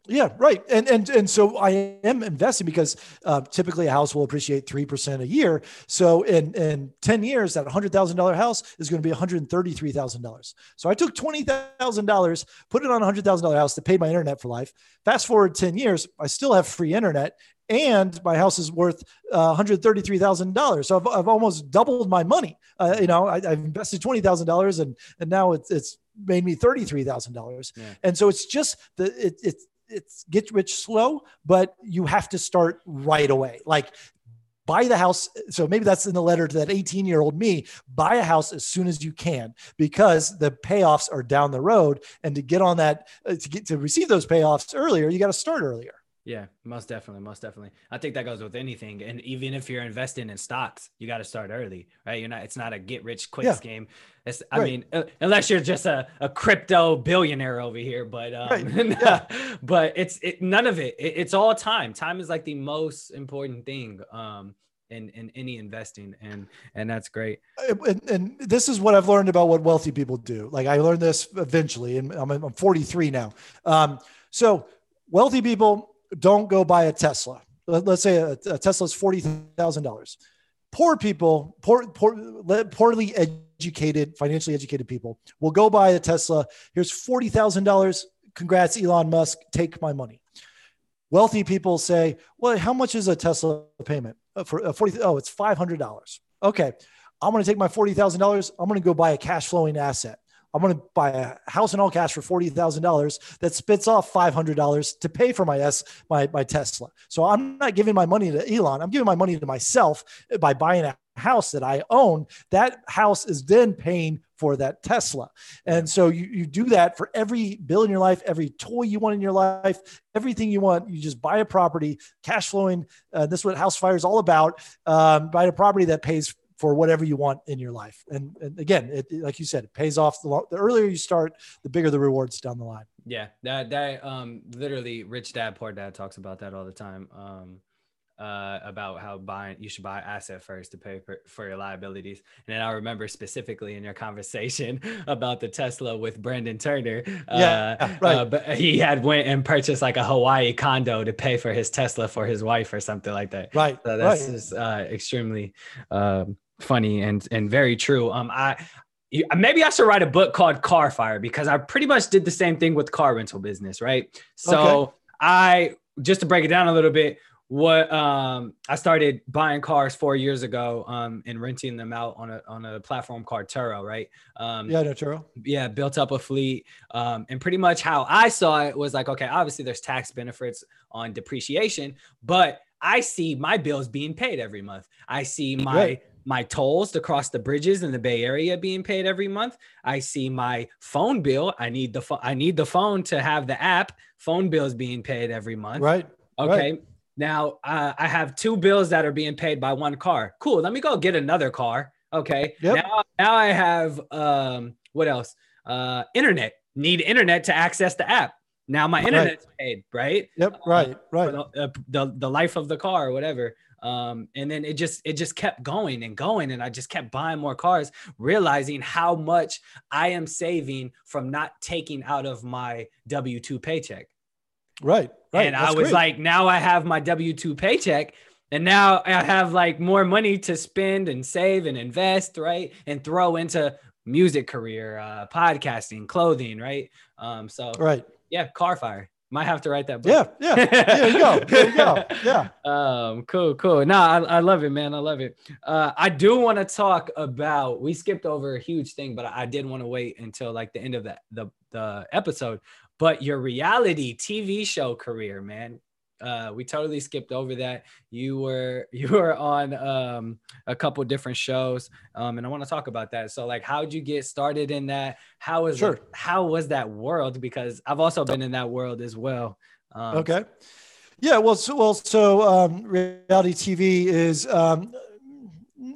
Yeah, right. And and and so I am investing because uh, typically a house will appreciate three percent a year. So in in ten years, that hundred thousand dollar house is going to be one hundred thirty three thousand dollars. So I took twenty thousand dollars, put it on a hundred thousand dollar house to pay my internet for life. Fast forward ten years, I still have free internet, and my house is worth uh, one hundred thirty three thousand dollars. So I've, I've almost doubled my money. Uh, you know, I, have invested twenty thousand dollars, and and now it's it's made me thirty three thousand yeah. dollars. And so it's just the it, it's it's get rich slow, but you have to start right away. Like buy the house. So maybe that's in the letter to that 18 year old me. Buy a house as soon as you can because the payoffs are down the road. And to get on that, uh, to get to receive those payoffs earlier, you got to start earlier. Yeah, most definitely, most definitely. I think that goes with anything, and even if you're investing in stocks, you got to start early, right? You're not. It's not a get rich quick yeah. scheme. It's, I right. mean, uh, unless you're just a, a crypto billionaire over here, but um, right. yeah. but it's it, none of it. it. It's all time. Time is like the most important thing. Um, in, in any investing and and that's great and, and, this is what i've learned about what wealthy people do like i learned this eventually and i'm, I'm 43 now um, so wealthy people don't go buy a Tesla. Let's say a, a Tesla is forty thousand dollars. Poor people, poor, poor, poorly educated, financially educated people will go buy a Tesla. Here's forty thousand dollars. Congrats, Elon Musk. Take my money. Wealthy people say, "Well, how much is a Tesla payment uh, for uh, forty? Oh, it's five hundred dollars. Okay, I'm going to take my forty thousand dollars. I'm going to go buy a cash flowing asset. I'm going to buy a house in all cash for $40,000 that spits off $500 to pay for my S, my, my Tesla. So I'm not giving my money to Elon. I'm giving my money to myself by buying a house that I own. That house is then paying for that Tesla. And so you, you do that for every bill in your life, every toy you want in your life, everything you want. You just buy a property, cash flowing. Uh, this is what House Fire is all about. Um, buy a property that pays for whatever you want in your life. And, and again, it, like you said, it pays off. The, lo- the earlier you start, the bigger the rewards down the line. Yeah, that that um literally rich dad poor dad talks about that all the time. Um, uh, about how buying you should buy asset first to pay for, for your liabilities. And then I remember specifically in your conversation about the Tesla with Brandon Turner. Yeah, uh, right. Uh, but he had went and purchased like a Hawaii condo to pay for his Tesla for his wife or something like that. Right. So that's right. just uh, extremely um, funny and and very true. Um, I maybe I should write a book called Car Fire because I pretty much did the same thing with car rental business, right? So okay. I just to break it down a little bit, what um I started buying cars four years ago um and renting them out on a on a platform called Turo, right? Um yeah, no Turo. Yeah, built up a fleet. Um and pretty much how I saw it was like, okay, obviously there's tax benefits on depreciation, but I see my bills being paid every month. I see my right my tolls to cross the bridges in the Bay Area being paid every month. I see my phone bill. I need the phone. I need the phone to have the app. Phone bills being paid every month. Right. Okay. Right. Now uh, I have two bills that are being paid by one car. Cool. Let me go get another car. Okay. Yep. Now, now I have um what else? Uh, internet. Need internet to access the app. Now my internet's right. paid, right? Yep. Right. Right. The, uh, the, the life of the car or whatever. Um, and then it just it just kept going and going, and I just kept buying more cars, realizing how much I am saving from not taking out of my W two paycheck. Right. Right. And That's I was great. like, now I have my W two paycheck. And now I have like more money to spend and save and invest, right? And throw into music career, uh, podcasting, clothing, right? Um, so right, yeah, car fire. Might have to write that book. Yeah, yeah. There you go. There you go. Yeah. Um, cool, cool. No, I, I love it, man. I love it. Uh, I do want to talk about. We skipped over a huge thing, but I did want to wait until like the end of the, the the episode. But your reality TV show career, man. Uh, we totally skipped over that. You were you were on um, a couple different shows, um, and I want to talk about that. So, like, how did you get started in that? How was sure. it, how was that world? Because I've also been in that world as well. Um, okay. Yeah. Well, so well, so um, reality TV is um,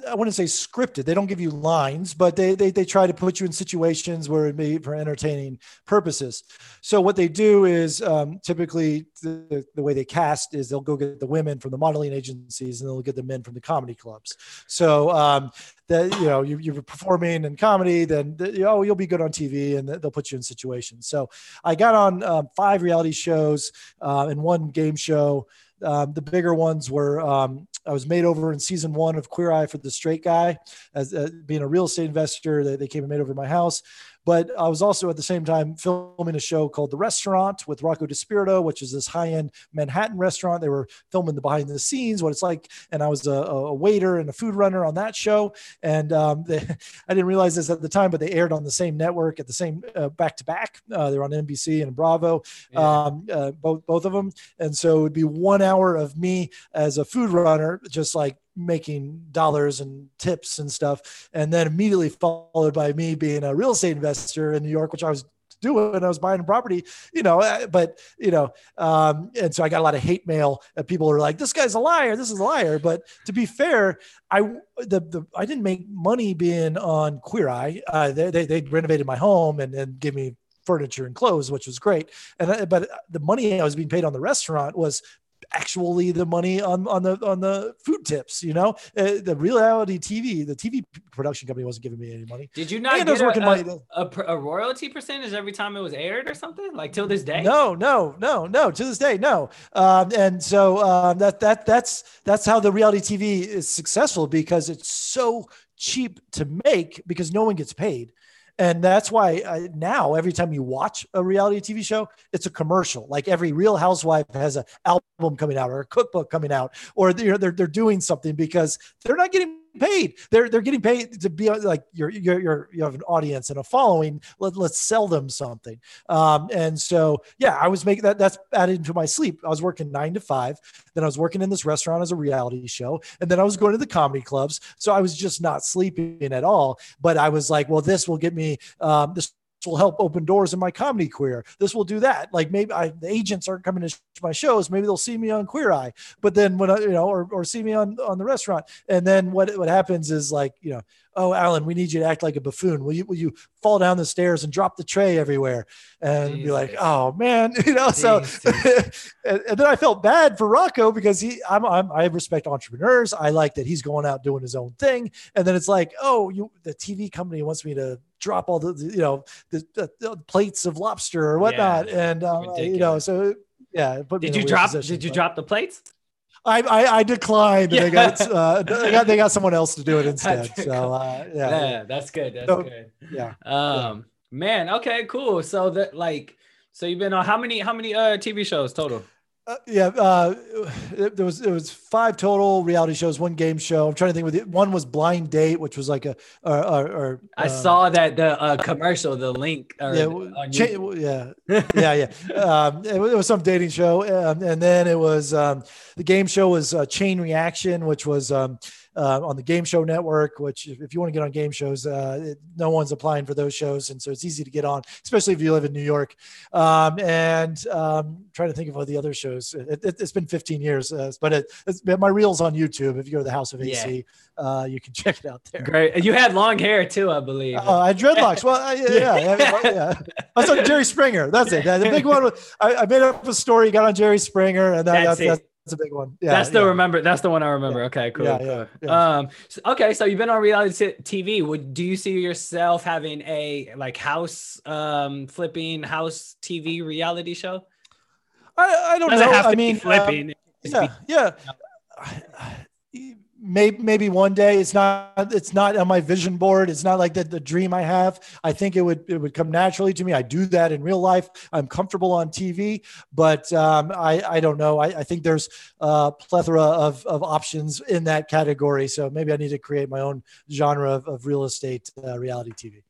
I wouldn't say scripted. They don't give you lines, but they, they they try to put you in situations where it may for entertaining purposes. So what they do is um, typically the, the way they cast is they'll go get the women from the modeling agencies and they'll get the men from the comedy clubs. So um, that you know you, you're performing in comedy, then oh you'll be good on TV, and they'll put you in situations. So I got on um, five reality shows uh, and one game show. Um, the bigger ones were um, I was made over in season one of Queer Eye for the Straight Guy as uh, being a real estate investor. They, they came and made over my house. But I was also at the same time filming a show called The Restaurant with Rocco DiSpirito, which is this high end Manhattan restaurant. They were filming the behind the scenes, what it's like. And I was a, a waiter and a food runner on that show. And um, they, I didn't realize this at the time, but they aired on the same network at the same back to back. They were on NBC and Bravo, yeah. um, uh, both, both of them. And so it would be one hour of me as a food runner, just like making dollars and tips and stuff. And then immediately followed by me being a real estate investor in New York, which I was doing. I was buying property, you know, uh, but you know, um, and so I got a lot of hate mail. People are like, "This guy's a liar. This is a liar." But to be fair, I the, the I didn't make money being on Queer Eye. Uh, they, they they renovated my home and and give me furniture and clothes, which was great. And uh, but the money I was being paid on the restaurant was actually the money on on the on the food tips you know? Uh, the reality tv the tv production company wasn't giving me any money. Did you not and get a, a, a, a, royalty percentage every time it was aired or something like till this day? No no no no to this day no. Um, and so um, that that that's that's how the reality tv is successful because it's so cheap to make because no one gets paid and that's why I, now every time you watch a reality TV show, it's a commercial. Like every Real Housewife has an album coming out or a cookbook coming out, or they're they're, they're doing something because they're not getting paid. They're they're getting paid to be like you're you're, you're you have an audience and a following. Let, let's sell them something. Um, and so yeah, I was making that. That's added into my sleep. I was working nine to five. Then I was working in this restaurant as a reality show, and then I was going to the comedy clubs. So I was just not sleeping at all. But I was like, well, this will get me um, this will help open doors in my comedy career. This will do that. Like maybe I, the agents aren't coming to my shows. Maybe they'll see me on Queer Eye, but then when I, you know, or, or see me on, on the restaurant. And then what, what happens is like, you know, oh, Alan, we need you to act like a buffoon. Will you, will you fall down the stairs and drop the tray everywhere? And be like, oh man, you know, so, and, and, then I felt bad for Rocco because he, I'm, I'm, I respect entrepreneurs. I like that he's going out doing his own thing. And then it's like, oh, you, the TV company wants me to drop all the, you know, the, the, the plates of lobster or whatnot. Yeah, and, um, you know, so yeah. Did you drop, position, did you but. drop the plates? I, I, I declined. Yeah. They got uh, they got they got someone else to do it instead. So uh, yeah. yeah, that's good. That's so, good. Yeah. Um, yeah. man. Okay, cool. So that like, so you've been on how many how many uh TV shows total? Uh, yeah, uh, there was it was five total reality shows, one game show. I'm trying to think. With it. one was Blind Date, which was like a. Or, or, or I uh, saw that the uh, commercial, the link. yeah, yeah, yeah, yeah. Um, it, was, it, was some dating show, um, and then it was um, the game show was uh, Chain Reaction, which was um, uh, on the Game Show Network, which if you want to get on game shows, uh, it, no one's applying for those shows, and so it's easy to get on, especially if you live in New York. Um, and um, trying to think of all the other shows. It, has it, been 15 years, uh, but it, it's my reels on YouTube. If you go to the House of AC, yeah. Uh, you can check it out there. Great. You had long hair too, I believe. Oh, I had dreadlocks. Well, yeah, yeah, yeah. I was on Jerry Springer. That's it. The big one. I, I made up a story, got on Jerry Springer, and that, that's, that's, that's that's a big one. Yeah, that's the yeah. remember. That's the one I remember. Yeah. Okay, cool. Yeah, yeah, Um. So, okay, so you've been on reality TV. Would do you see yourself having a like house um flipping house TV reality show? I I don't Doesn't know. I mean, flipping. Um, yeah, yeah maybe maybe one day it's not it's not on my vision board. It's not like the, the dream i have. I think it would it would come naturally to me. I do that in real life. I'm comfortable on tv but um, i i don't know. I, I think there's a plethora of, of options in that category. So maybe i need to create my own genre of, of real estate uh, reality tv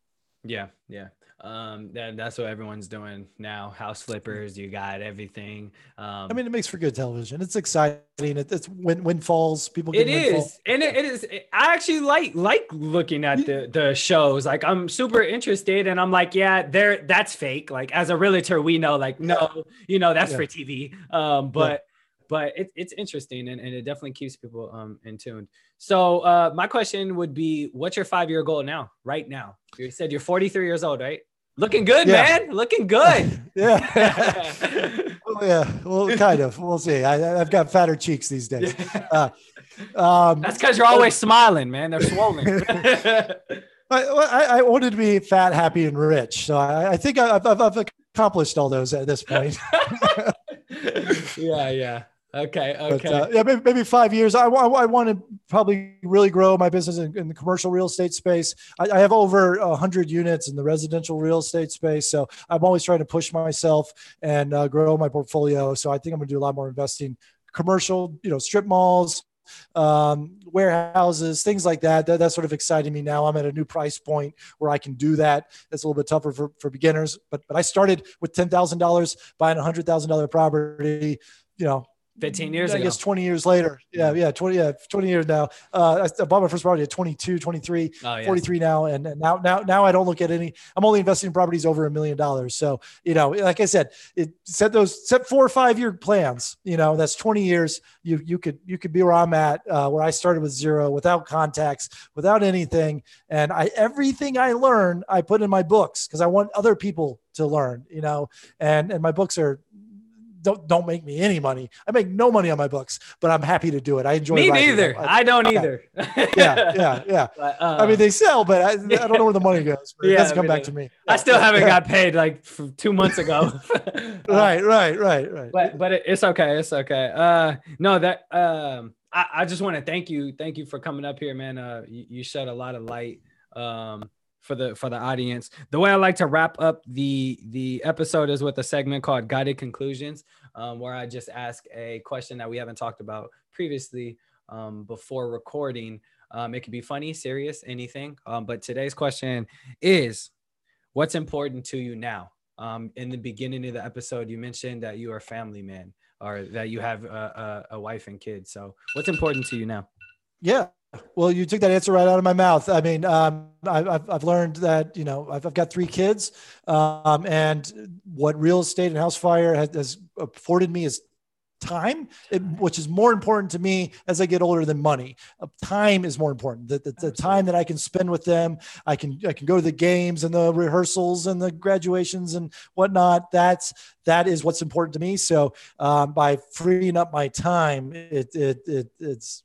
yeah yeah um that, that's what everyone's doing now. House flippers you got everything. Um i mean it makes for good television. It's exciting. It, it's when windfalls people Get it is. and it, it is i actually like like looking at the the shows. Like i'm super interested and i'm like yeah there that's fake. Like as a realtor we know like no you know that's yeah. for tv um but but it, it's interesting and, and it definitely keeps people um in tune. So uh my question would be what's your five year goal now, right now? You said you're 43 years old, right? Looking good, Yeah. man. Looking good. yeah. Well, yeah. Well, kind of. We'll see. I, I've got fatter cheeks these days. Uh, um, That's because you're always smiling, man. They're swollen. I, I, I wanted to be fat, happy, and rich. So I, I think I've, I've, I've accomplished all those at this point. yeah, yeah. Okay, okay. But, uh, yeah, maybe, maybe five years. I, wa- I want to probably really grow my business in, in the commercial real estate space. I, I have over hundred units in the residential real estate space, so I'm always trying to push myself and uh, grow my portfolio. So I think I'm going to do a lot more investing, commercial, you know, strip malls, um, warehouses, things like that. that. That's sort of exciting me now. I'm at a new price point where I can do that. It's a little bit tougher for, for beginners, but but I started with ten thousand dollars buying a hundred thousand dollar property. You know, 15 years I ago. guess 20 years later. Yeah, yeah, 20, yeah, 20 years now. Uh, I, bought my first property at 22, 23, Oh, yeah. 43 now. And, and now, now, now I don't look at any, I'm only investing in properties over a million dollars. So, you know, like I said, it set those, set four or five year plans, you know, that's 20 years. You, you could, you could be where I'm at, uh, where I started with zero, without contacts, without anything. And I, everything I learn, I put in my books because I want other people to learn, you know, and, and my books are, don't don't make me any money. I make no money on my books, but I'm happy to do it. I enjoy. Me neither. them. I don't yeah. either. yeah, yeah, yeah. But, uh, I mean, they sell, but I, I don't know where the money goes. But it Yeah, doesn't come I back to me. I still haven't got paid like two months ago. Uh, Right, right, right, right. but but it- it's okay. It's okay. Uh, no, that um, I, I just want to thank you. Thank you for coming up here, man. Uh, you, you shed a lot of light. Um, for the for the audience. The way I like to wrap up the the episode is with a segment called Guided Conclusions, um, where I just ask a question that we haven't talked about previously um, before recording. Um, it could be funny, serious, anything. Um, but today's question is, what's important to you now? Um, in the beginning of the episode, you mentioned that you are a family man or that you have a, a, a wife and kids. So, what's important to you now? Yeah. Well, you took that answer right out of my mouth. I mean, um, I, I've, I've learned that, you know, I've, I've got three kids um, and what real estate and house fire has, has afforded me is time, it, which is more important to me as I get older than money. Uh, time is more important. The, the, the time that I can spend with them, I can I can go to the games and the rehearsals and the graduations and whatnot. That's that is what's important to me. So um, by freeing up my time, it it, it it's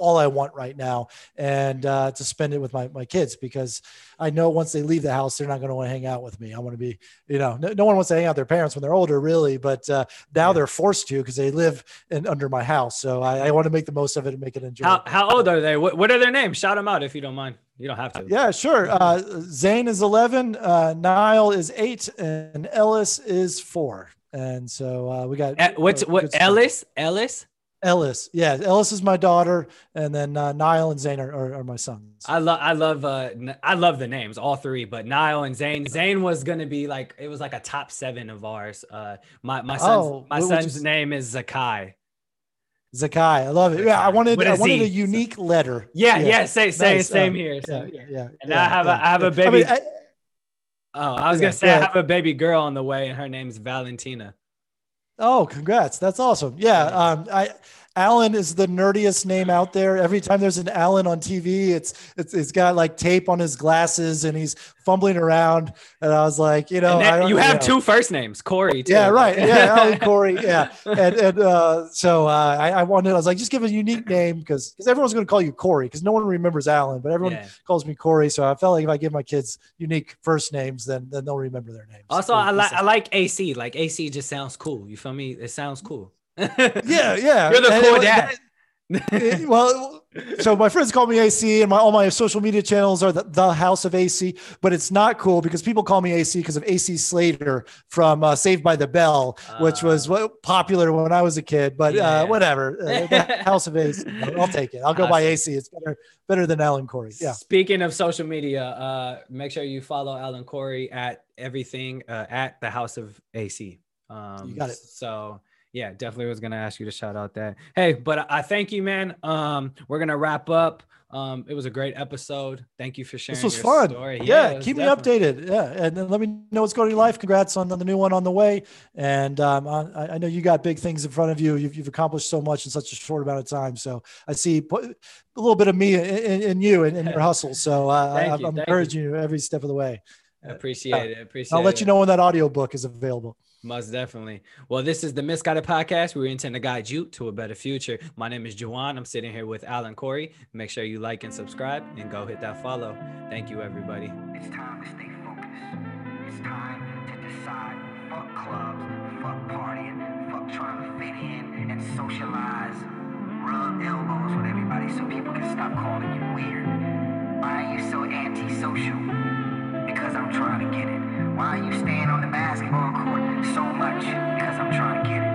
all I want right now, and uh, to spend it with my, my kids because I know once they leave the house, they're not going to want to hang out with me. I want to be, you know, no, no one wants to hang out with their parents when they're older, really, but uh, now Yeah. they're forced to because they live in, under my house. So I, I want to make the most of it and make it enjoyable. How, how old are they? What, what are their names? Shout them out if you don't mind. You don't have to. Yeah, sure. Uh, Zane is 11, uh, Niall is eight, and Ellis is four. And so uh, we got Eh, what's uh, what? Ellis? Ellis? Ellis, yeah, Ellis is my daughter, and then uh, Niall and Zane are, are, are my sons. I love I love uh I love the names all three but Niall and Zane Zane was gonna be like it was like a top seven of ours uh my my son's Oh, my would you son's name is Zakai Zakai, I love it. Yeah, I wanted a I wanted Z, a unique letter. yeah yeah, say say Nice, same um, here Yeah, same yeah, here. yeah. And yeah, I have a- yeah, I have a baby- I mean, I- oh I was Yeah, gonna say I have a baby girl on the way and her name's Valentina oh, congrats! That's awesome. Yeah, um, I Alan is the nerdiest name out there. Every time there's an Alan on TV, it's it's it's got like tape on his glasses and he's fumbling around. And I was like, you know, and then I don't- you have know. two first names Corey too. Yeah, right. Yeah, Alan Corey. Yeah, and and uh, so uh, I, I wanted. I was like, just give a unique name because because everyone's going to call you Corey because no one remembers Alan, but everyone Yeah. calls me Corey. So I felt like if I give my kids unique first names, then then they'll remember their names. also I like I like AC like AC just sounds cool you feel me it sounds cool Yeah, yeah. You're the And cool dad. it- well, so my friends call me AC, and my all my social media channels are the, the House of AC. But it's not cool because people call me AC because of AC Slater from uh, Saved by the Bell, which was Ah. what, popular when I was a kid. But Yeah. uh, whatever, uh, the House of AC. I'll take it. I'll go by AC. It's better better than Alan Corey. Yeah. Speaking of social media, uh, make sure you follow Alan Corey at everything uh, at the House of AC. Um, You got it. So Yeah, definitely was gonna ask you to shout out that. Hey, but I thank you, man. Um, we're gonna wrap up. Um, it was a great episode. Thank you for sharing. This was fun. Story. Yeah, it keep me updated. Yeah, and then let me know what's going on in your life. Congrats on the new one on the way. And um, I, I know you got big things in front of you. You've, you've accomplished so much in such a short amount of time. So I see a little bit of me in, in, you and in your hustle. So uh, I, Thank I'm you, you. encouraging you every step of the way. I appreciate it. I Appreciate I'll let it. you know when that audio book is available. Most definitely. Well, this is the Misguided Podcast. We intend to guide you to a better future. My name is Juwan. I'm sitting here with Alan Corey. Make sure you like and subscribe and go hit that follow. Thank you, everybody. It's time to stay focused. It's time to decide. Fuck clubs, fuck partying, fuck trying to fit in and socialize. Rub elbows with everybody so people can stop calling you weird. Why are you so antisocial? Because I'm trying to get it. Why are you staying on the basketball court so much? Because I'm trying to get it.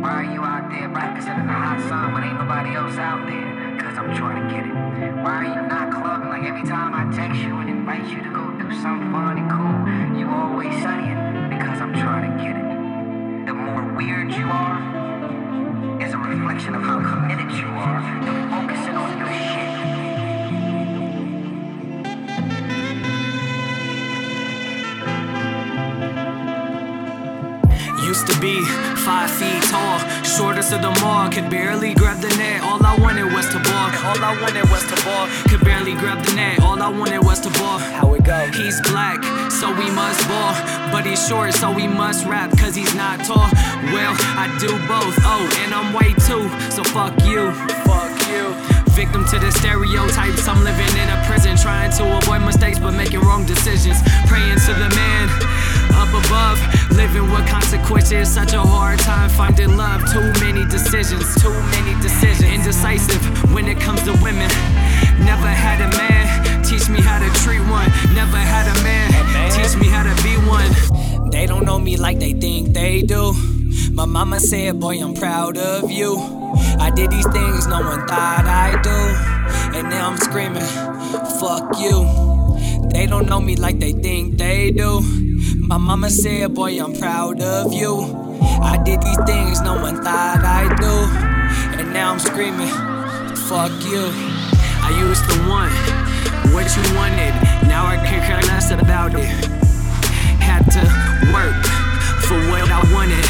Why are you out there practicing in the hot sun when ain't nobody else out there? Because I'm trying to get it. Why are you not clubbing like every time I text you and invite you to go do something fun and cool? You always studying because I'm trying to get it. The more weird you are is a reflection of how committed you are to focusing on your shit. Used to be five feet tall, shortest of them all. Could barely grab the net. All I wanted was to ball. All I wanted was to ball. Could barely grab the net. All I wanted was to ball. How it go? He's black, so we must ball. But he's short, so we must rap, cause he's not tall. Well, I do both. Oh, and I'm white too, so fuck you. Fuck you. Victim to the stereotypes. I'm living in a prison, trying to avoid mistakes, but making wrong decisions. Praying to the man up above, living with consequences. Such a hard time finding love. Too many decisions, too many decisions. Indecisive when it comes to women. Never had a man teach me how to treat one. Never had a man teach me how to be one. They don't know me like they think they do. My mama said, Boy, I'm proud of you. I did these things no one thought I'd do. And now I'm screaming, Fuck you. They don't know me like they think they do. My mama said, Boy, I'm proud of you. I did these things no one thought I'd do. And now I'm screaming, Fuck you. I used to want what you wanted. Now I can't care less about it. Had to work for what I wanted.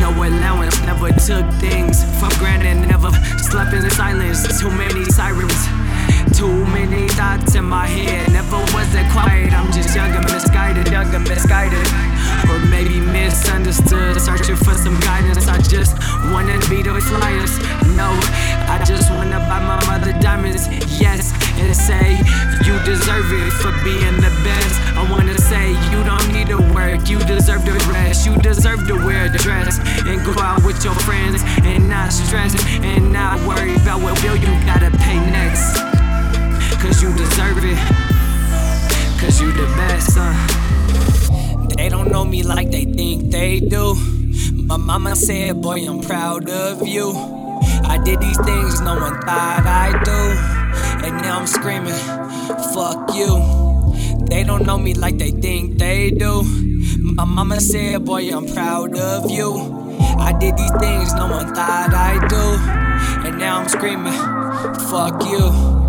No allowance, never took things for granted. Never slept in the silence. Too many sirens. Thoughts in my head. Never was it quiet. I'm just young and misguided, young and misguided. Or maybe misunderstood. Searching for some guidance. I just wanna be those flyers. No, I just wanna buy my mother diamonds. Yes, and say you deserve it for being the best. I wanna say you don't need to work. You deserve to rest. You deserve to wear the dress and go out with your friends and not stress and not worry about what bill you gotta pay next. Cause you deserve it. Cause you the best, huh? They don't know me like they think they do. My mama said, Boy, I'm proud of you. I did these things no one thought I'd do. And now I'm screaming, Fuck you. They don't know me like they think they do. My mama said, Boy, I'm proud of you. I did these things no one thought I'd do. And now I'm screaming, Fuck you.